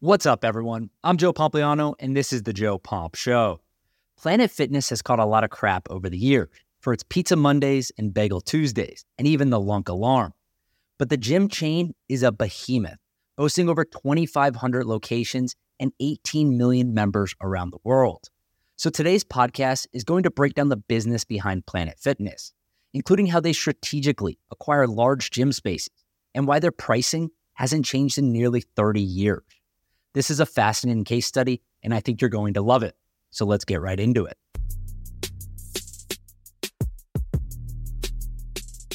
What's up, everyone? I'm Joe Pompliano, and this is the Joe Pomp Show. Planet Fitness has caught a lot of crap over the years for its Pizza Mondays and Bagel Tuesdays, and even the Lunk Alarm. But the gym chain is a behemoth, boasting over 2,500 locations and 18 million members around the world. So today's podcast is going to break down the business behind Planet Fitness, including how they strategically acquire large gym spaces and why their pricing hasn't changed in nearly 30 years. This is a fascinating case study, and I think you're going to love it. So let's get right into it.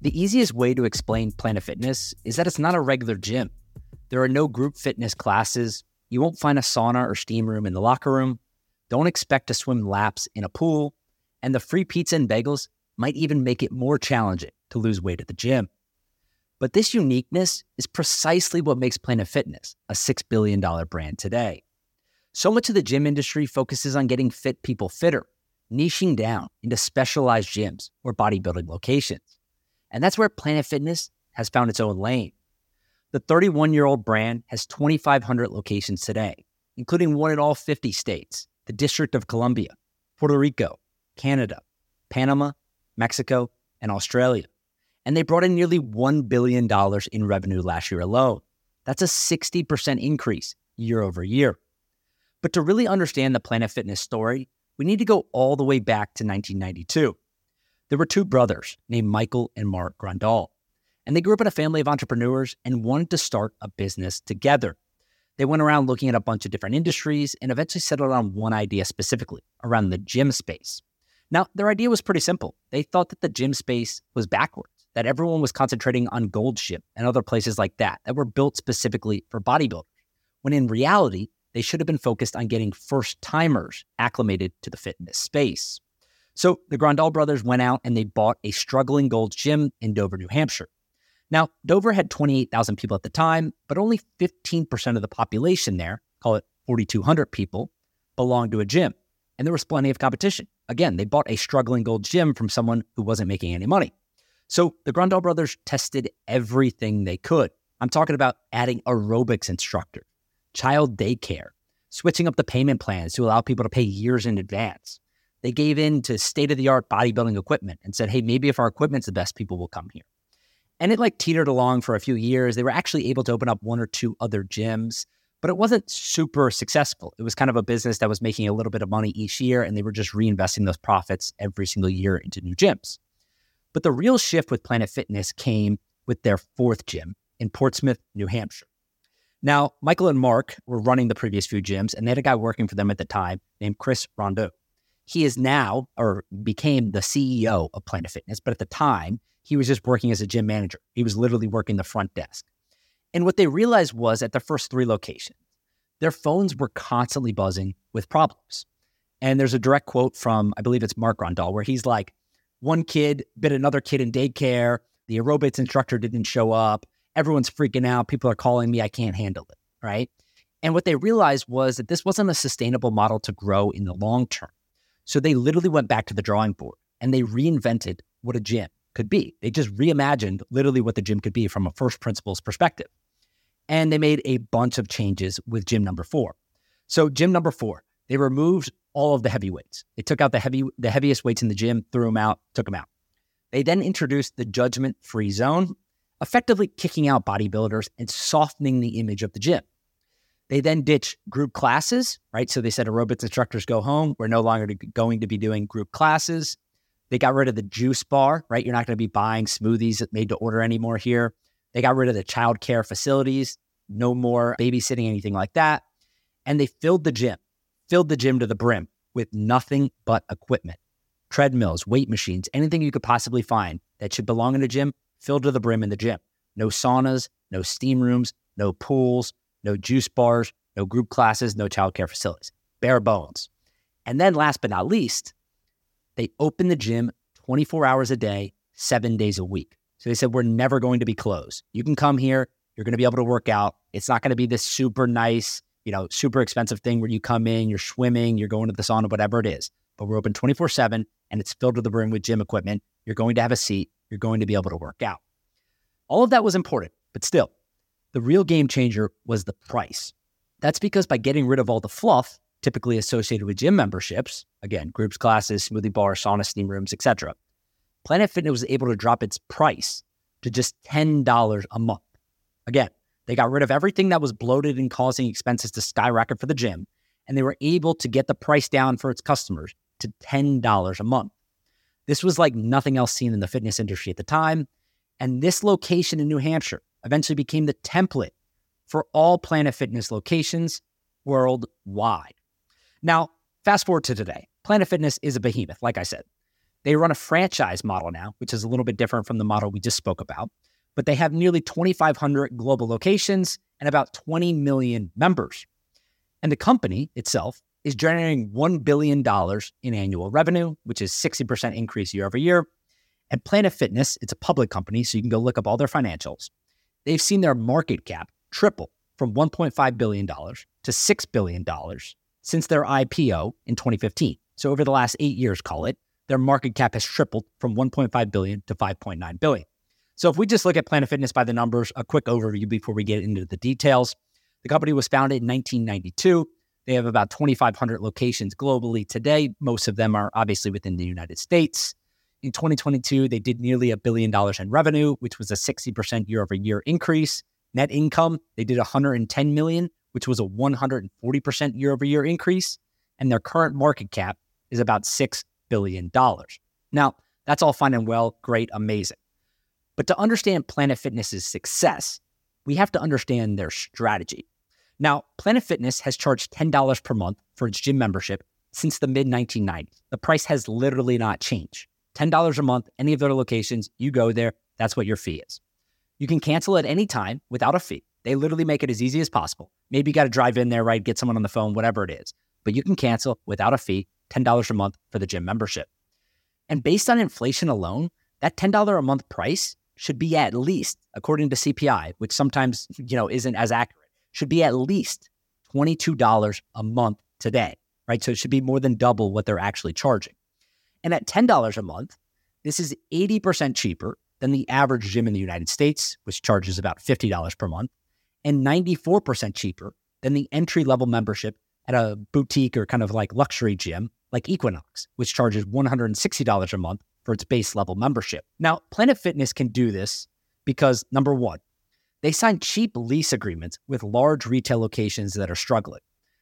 The easiest way to explain Planet Fitness is that it's not a regular gym. There are no group fitness classes. You won't find a sauna or steam room in the locker room. Don't expect to swim laps in a pool. And the free pizza and bagels might even make it more challenging to lose weight at the gym. But this uniqueness is precisely what makes Planet Fitness a $6 billion brand today. So much of the gym industry focuses on getting fit people fitter, niching down into specialized gyms or bodybuilding locations. And that's where Planet Fitness has found its own lane. The 31 year old brand has 2,500 locations today, including one in all 50 states, the District of Columbia, Puerto Rico, Canada, Panama, Mexico, and Australia and they brought in nearly $1 billion in revenue last year alone. That's a 60% increase year over year. But to really understand the Planet Fitness story, we need to go all the way back to 1992. There were two brothers named Michael and Mark Grondahl, and they grew up in a family of entrepreneurs and wanted to start a business together. They went around looking at a bunch of different industries and eventually settled on one idea specifically around the gym space. Now, their idea was pretty simple. They thought that the gym space was backwards that everyone was concentrating on Gold's Gym and other places like that that were built specifically for bodybuilders, when in reality, they should have been focused on getting first timers acclimated to the fitness space. So the Grondahl brothers went out and they bought a struggling Gold's Gym in Dover, New Hampshire. Now, Dover had 28,000 people at the time, but only 15% of the population there, call it 4,200 people, belonged to a gym. And there was plenty of competition. Again, they bought a struggling Gold's Gym from someone who wasn't making any money. So the Grondahl brothers tested everything they could. I'm talking about adding aerobics instructor, child daycare, switching up the payment plans to allow people to pay years in advance. They gave in to state of the art bodybuilding equipment and said, hey, maybe if our equipment's the best, people will come here. And it like teetered along for a few years. They were actually able to open up one or two other gyms, but it wasn't super successful. It was kind of a business that was making a little bit of money each year, and they were just reinvesting those profits every single year into new gyms. But the real shift with Planet Fitness came with their fourth gym in Portsmouth, New Hampshire. Now, Michael and Mark were running the previous few gyms, and they had a guy working for them at the time named Chris Rondeau. He is now, or became the CEO of Planet Fitness, but at the time, he was just working as a gym manager. He was literally working the front desk. And what they realized was at the first three locations, their phones were constantly buzzing with problems. And there's a direct quote from, I believe it's Mark Grondahl, where he's like, one kid bit another kid in daycare. The aerobics instructor didn't show up. Everyone's freaking out. People are calling me. I can't handle it. Right. And what they realized was that this wasn't a sustainable model to grow in the long term. So they literally went back to the drawing board and they reinvented what a gym could be. They just reimagined literally what the gym could be from a first principles perspective. And they made a bunch of changes with gym number four. So, gym number four, they removed all of the heavy weights. They took out the heavy the heaviest weights in the gym, threw them out, took them out. They then introduced the judgment free zone, effectively kicking out bodybuilders and softening the image of the gym. They then ditched group classes, right? So they said aerobics instructors go home. We're no longer going to be doing group classes. They got rid of the juice bar, right? You're not going to be buying smoothies made to order anymore here. They got rid of the child care facilities, no more babysitting, anything like that. And they filled the gym filled the gym to the brim with nothing but equipment treadmills, weight machines, anything you could possibly find that should belong in a gym, filled to the brim in the gym. No saunas, no steam rooms, no pools, no juice bars, no group classes, no childcare facilities. Bare bones. And then last but not least, they opened the gym 24 hours a day, seven days a week. So they said, We're never going to be closed. You can come here, you're going to be able to work out. It's not going to be this super nice, you know, super expensive thing where you come in, you're swimming, you're going to the sauna, whatever it is. But we're open 24 7 and it's filled to the brim with gym equipment. You're going to have a seat. You're going to be able to work out. All of that was important, but still, the real game changer was the price. That's because by getting rid of all the fluff typically associated with gym memberships, again, groups, classes, smoothie bars, sauna, steam rooms, etc., Planet Fitness was able to drop its price to just $10 a month. Again, they got rid of everything that was bloated and causing expenses to skyrocket for the gym, and they were able to get the price down for its customers to $10 a month. This was like nothing else seen in the fitness industry at the time. And this location in New Hampshire eventually became the template for all Planet Fitness locations worldwide. Now, fast forward to today. Planet Fitness is a behemoth, like I said. They run a franchise model now, which is a little bit different from the model we just spoke about, but they have nearly 2,500 global locations and about 20 million members. And the company itself is generating $1 billion in annual revenue, which is 60% increase year over year. And Planet Fitness, it's a public company, so you can go look up all their financials. They've seen their market cap triple from $1.5 billion to $6 billion since their IPO in 2015. So over the last eight years, call it, their market cap has tripled from 1.5 billion to 5.9 billion. So if we just look at Planet Fitness by the numbers, a quick overview before we get into the details. The company was founded in 1992. They have about 2,500 locations globally today. Most of them are obviously within the United States. In 2022, they did nearly a billion dollars in revenue, which was a 60% year over year increase. Net income, they did 110 million, which was a 140% year over year increase. And their current market cap is about $6 billion. Now, that's all fine and well, great, amazing. But to understand Planet Fitness's success, we have to understand their strategy. Now, Planet Fitness has charged $10 per month for its gym membership since the mid 1990s. The price has literally not changed. $10 a month, any of their locations, you go there, that's what your fee is. You can cancel at any time without a fee. They literally make it as easy as possible. Maybe you got to drive in there, right? Get someone on the phone, whatever it is. But you can cancel without a fee, $10 a month for the gym membership. And based on inflation alone, that $10 a month price should be at least, according to CPI, which sometimes, you know, isn't as accurate, should be at least $22 a month today, right? So it should be more than double what they're actually charging. And at $10 a month, this is 80% cheaper than the average gym in the United States, which charges about $50 per month, and 94% cheaper than the entry level membership at a boutique or kind of like luxury gym like Equinox, which charges $160 a month for its base level membership. Now, Planet Fitness can do this because number one, they sign cheap lease agreements with large retail locations that are struggling.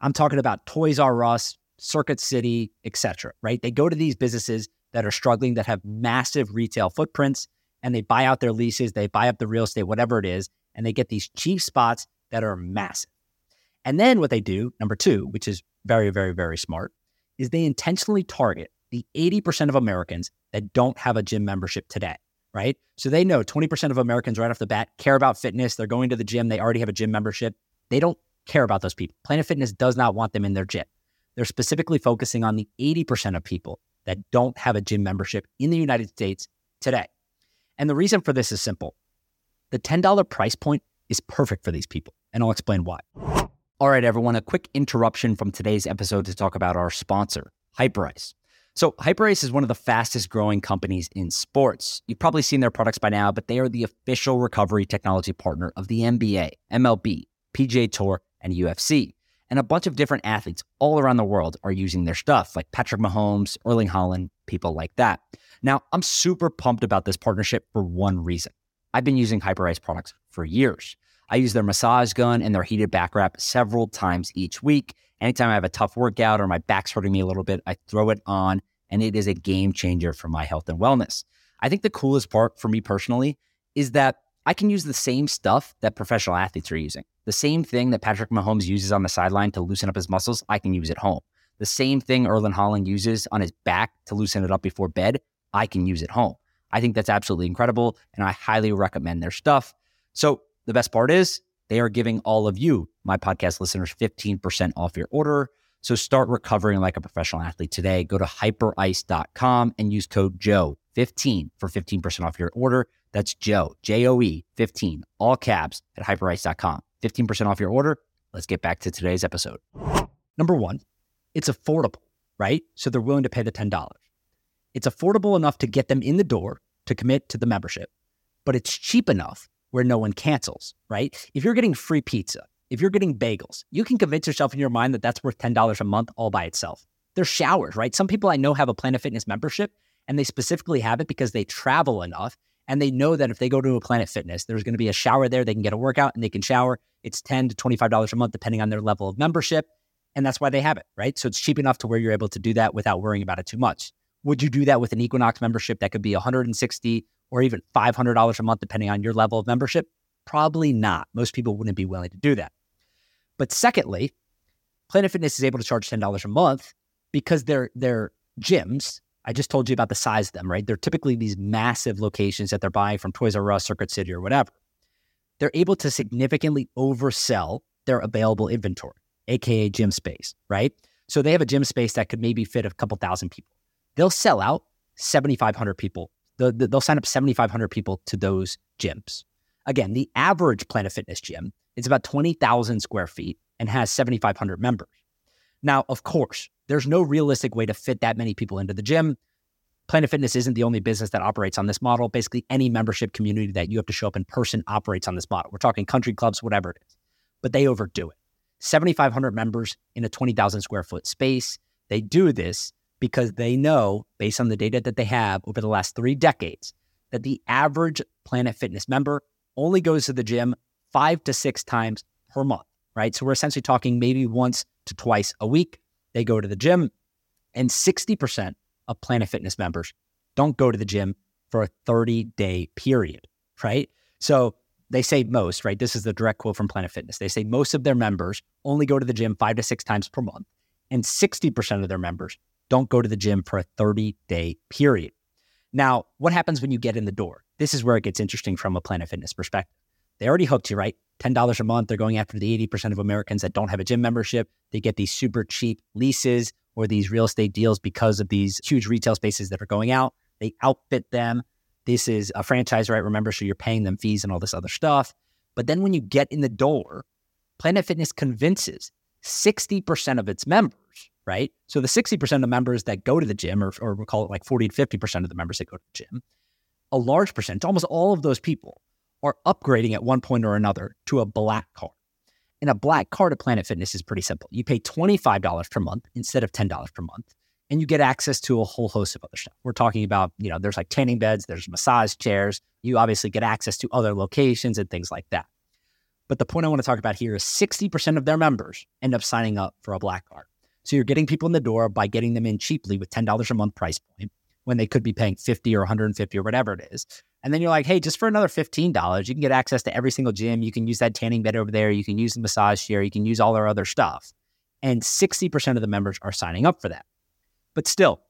I'm talking about Toys R Us, Circuit City, etc. Right? They go to these businesses that are struggling that have massive retail footprints and they buy out their leases, they buy up the real estate, whatever it is, and they get these cheap spots that are massive. And then what they do, number two, which is very, very, very smart, is they intentionally target the 80% of Americans that don't have a gym membership today, right? So they know 20% of Americans right off the bat care about fitness. They're going to the gym, they already have a gym membership. They don't care about those people. Planet Fitness does not want them in their gym. They're specifically focusing on the 80% of people that don't have a gym membership in the United States today. And the reason for this is simple the $10 price point is perfect for these people. And I'll explain why. All right, everyone, a quick interruption from today's episode to talk about our sponsor, Hyperice. So, Hyperice is one of the fastest growing companies in sports. You've probably seen their products by now, but they are the official recovery technology partner of the NBA, MLB, PGA Tour, and UFC. And a bunch of different athletes all around the world are using their stuff, like Patrick Mahomes, Erling Haaland, people like that. Now, I'm super pumped about this partnership for one reason. I've been using Hyperice products for years. I use their massage gun and their heated back wrap several times each week. Anytime I have a tough workout or my back's hurting me a little bit, I throw it on and it is a game changer for my health and wellness. I think the coolest part for me personally is that I can use the same stuff that professional athletes are using. The same thing that Patrick Mahomes uses on the sideline to loosen up his muscles, I can use at home. The same thing Erling Haaland uses on his back to loosen it up before bed, I can use at home. I think that's absolutely incredible, and I highly recommend their stuff. So the best part is they are giving all of you, my podcast listeners, 15% off your order. So start recovering like a professional athlete today. Go to hyperice.com and use code Joe15 for 15% off your order. That's Joe, J O E 15, all caps at hyperice.com. 15% off your order. Let's get back to today's episode. Number one, it's affordable, right? So they're willing to pay the $10. It's affordable enough to get them in the door to commit to the membership, but it's cheap enough where no one cancels, right? If you're getting free pizza if you're getting bagels, you can convince yourself in your mind that that's worth $10 a month all by itself. There's showers, right? Some people I know have a Planet Fitness membership and they specifically have it because they travel enough and they know that if they go to a Planet Fitness, there's going to be a shower there. They can get a workout and they can shower. It's 10 to $25 a month, depending on their level of membership. And that's why they have it, right? So it's cheap enough to where you're able to do that without worrying about it too much. Would you do that with an Equinox membership that could be 160 or even $500 a month, depending on your level of membership? Probably not. Most people wouldn't be willing to do that. But secondly, Planet Fitness is able to charge $10 a month because their their gyms, I just told you about the size of them, right? They're typically these massive locations that they're buying from Toys R Us, Circuit City, or whatever. They're able to significantly oversell their available inventory, aka gym space, right? So they have a gym space that could maybe fit a couple thousand people. They'll sell out 7,500 people. They'll, they'll sign up 7,500 people to those gyms. Again, the average Planet Fitness gym is about 20,000 square feet and has 7,500 members. Now, of course, there's no realistic way to fit that many people into the gym. Planet Fitness isn't the only business that operates on this model. Basically, any membership community that you have to show up in person operates on this model. We're talking country clubs, whatever it is, but they overdo it. 7,500 members in a 20,000 square foot space. They do this because they know, based on the data that they have over the last three decades, that the average Planet Fitness member only goes to the gym five to six times per month, right? So we're essentially talking maybe once to twice a week. They go to the gym, and 60% of Planet Fitness members don't go to the gym for a 30 day period, right? So they say most, right? This is the direct quote from Planet Fitness. They say most of their members only go to the gym five to six times per month, and 60% of their members don't go to the gym for a 30 day period. Now, what happens when you get in the door? This is where it gets interesting from a Planet Fitness perspective. They already hooked you, right? $10 a month. They're going after the 80% of Americans that don't have a gym membership. They get these super cheap leases or these real estate deals because of these huge retail spaces that are going out. They outfit them. This is a franchise, right? Remember, so you're paying them fees and all this other stuff. But then when you get in the door, Planet Fitness convinces 60% of its members, right? So the 60% of the members that go to the gym, or, or we'll call it like 40 to 50% of the members that go to the gym, a large percent, almost all of those people are upgrading at one point or another to a black card. And a black card at Planet Fitness is pretty simple. You pay $25 per month instead of $10 per month, and you get access to a whole host of other stuff. We're talking about, you know, there's like tanning beds, there's massage chairs. You obviously get access to other locations and things like that. But the point I want to talk about here is 60% of their members end up signing up for a black card. So you're getting people in the door by getting them in cheaply with $10 a month price point when they could be paying 50 or 150 or whatever it is. And then you're like, hey, just for another $15, you can get access to every single gym. You can use that tanning bed over there. You can use the massage chair. You can use all our other stuff. And 60% of the members are signing up for that. But still,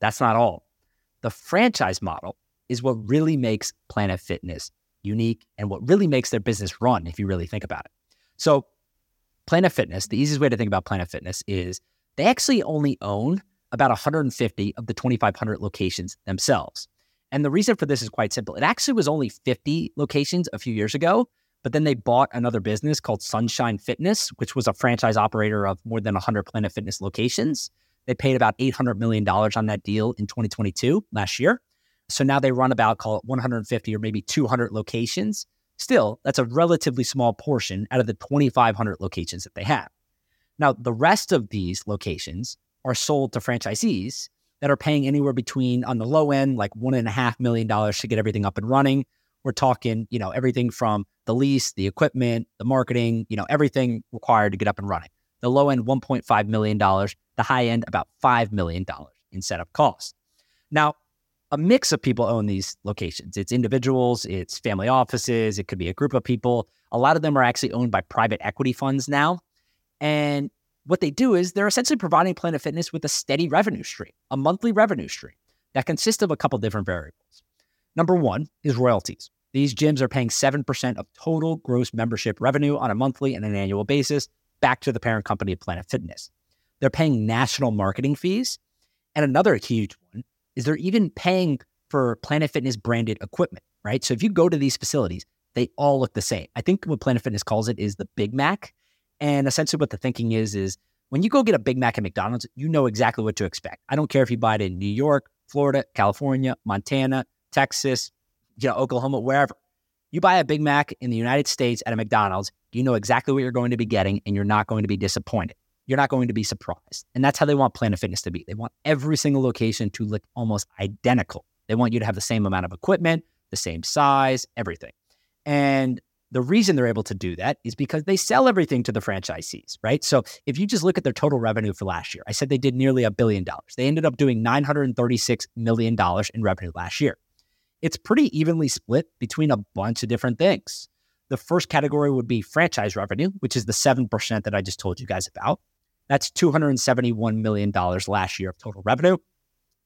that's not all. The franchise model is what really makes Planet Fitness unique and what really makes their business run, if you really think about it. So, Planet Fitness, the easiest way to think about Planet Fitness is they actually only own about 150 of the 2,500 locations themselves. And the reason for this is quite simple. It actually was only 50 locations a few years ago, but then they bought another business called Sunshine Fitness, which was a franchise operator of more than 100 Planet Fitness locations. They paid about $800 million on that deal in 2022, last year. So now they run about, call it 150 or maybe 200 locations. Still, that's a relatively small portion out of the 2,500 locations that they have. Now, the rest of these locations are sold to franchisees that are paying anywhere between on the low end, like one and a half million dollars to get everything up and running. We're talking, you know, everything from the lease, the equipment, the marketing, you know, everything required to get up and running. The low end, $1.5 million. The high end, about $5 million in setup costs. Now, a mix of people own these locations. It's individuals, it's family offices, it could be a group of people. A lot of them are actually owned by private equity funds now. And what they do is they're essentially providing Planet Fitness with a steady revenue stream, a monthly revenue stream that consists of a couple different variables. Number one is royalties. These gyms are paying 7% of total gross membership revenue on a monthly and an annual basis back to the parent company of Planet Fitness. They're paying national marketing fees. And another huge one is they're even paying for Planet Fitness branded equipment, right? So if you go to these facilities, they all look the same. I think what Planet Fitness calls it is the Big Mac. And essentially, what the thinking is is when you go get a Big Mac at McDonald's, you know exactly what to expect. I don't care if you buy it in New York, Florida, California, Montana, Texas, you know, Oklahoma, wherever. You buy a Big Mac in the United States at a McDonald's, you know exactly what you're going to be getting and you're not going to be disappointed. You're not going to be surprised. And that's how they want Planet Fitness to be. They want every single location to look almost identical. They want you to have the same amount of equipment, the same size, everything. And the reason they're able to do that is because they sell everything to the franchisees, right? So if you just look at their total revenue for last year, I said they did nearly a billion dollars. They ended up doing $936 million in revenue last year. It's pretty evenly split between a bunch of different things. The first category would be franchise revenue, which is the 7% that I just told you guys about. That's $271 million last year of total revenue.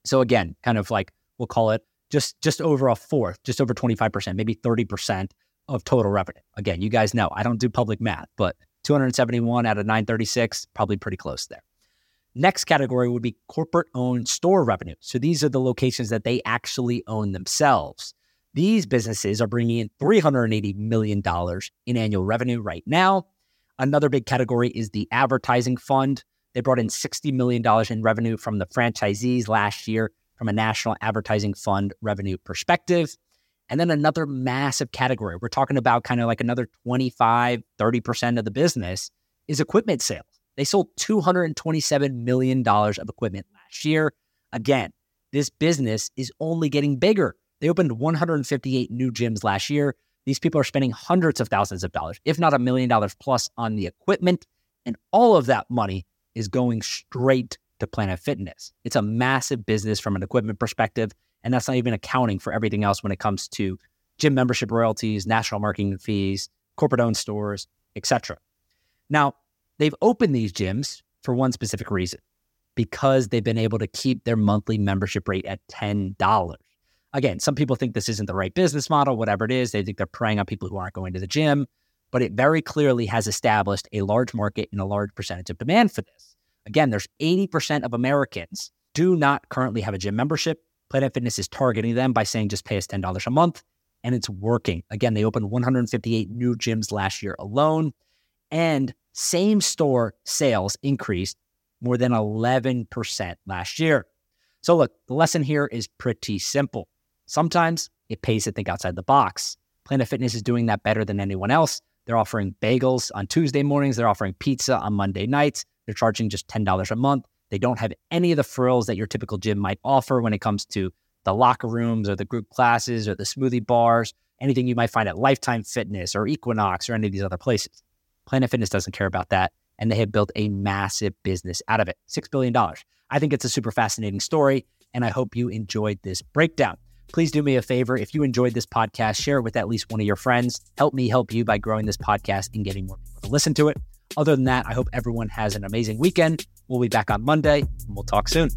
So again, kind of like we'll call it just just over a fourth, just over 25%, maybe 30% of total revenue. Again, you guys know I don't do public math, but 271 out of 936, probably pretty close there. Next category would be corporate owned store revenue. So these are the locations that they actually own themselves. These businesses are bringing in $380 million in annual revenue right now. Another big category is the advertising fund. They brought in $60 million in revenue from the franchisees last year from a national advertising fund revenue perspective. And then another massive category, we're talking about kind of like another 25, 30% of the business is equipment sales. They sold $227 million of equipment last year. Again, this business is only getting bigger. They opened 158 new gyms last year. These people are spending hundreds of thousands of dollars, if not a million dollars plus on the equipment. And all of that money is going straight to Planet Fitness. It's a massive business from an equipment perspective. And that's not even accounting for everything else when it comes to gym membership royalties, national marketing fees, corporate owned stores, etc. Now, they've opened these gyms for one specific reason because they've been able to keep their monthly membership rate at $10. Again, some people think this isn't the right business model, whatever it is. They think they're preying on people who aren't going to the gym, but it very clearly has established a large market and a large percentage of demand for this. Again, there's 80% of Americans do not currently have a gym membership. Planet Fitness is targeting them by saying just pay us $10 a month, and it's working. Again, they opened 158 new gyms last year alone, and same store sales increased more than 11% last year. So, look, the lesson here is pretty simple. Sometimes it pays to think outside the box. Planet Fitness is doing that better than anyone else. They're offering bagels on Tuesday mornings, they're offering pizza on Monday nights. They're charging just $10 a month. They don't have any of the frills that your typical gym might offer when it comes to the locker rooms or the group classes or the smoothie bars, anything you might find at Lifetime Fitness or Equinox or any of these other places. Planet Fitness doesn't care about that. And they have built a massive business out of it $6 billion. I think it's a super fascinating story. And I hope you enjoyed this breakdown. Please do me a favor. If you enjoyed this podcast, share it with at least one of your friends. Help me help you by growing this podcast and getting more people to listen to it. Other than that, I hope everyone has an amazing weekend. We'll be back on Monday and we'll talk soon.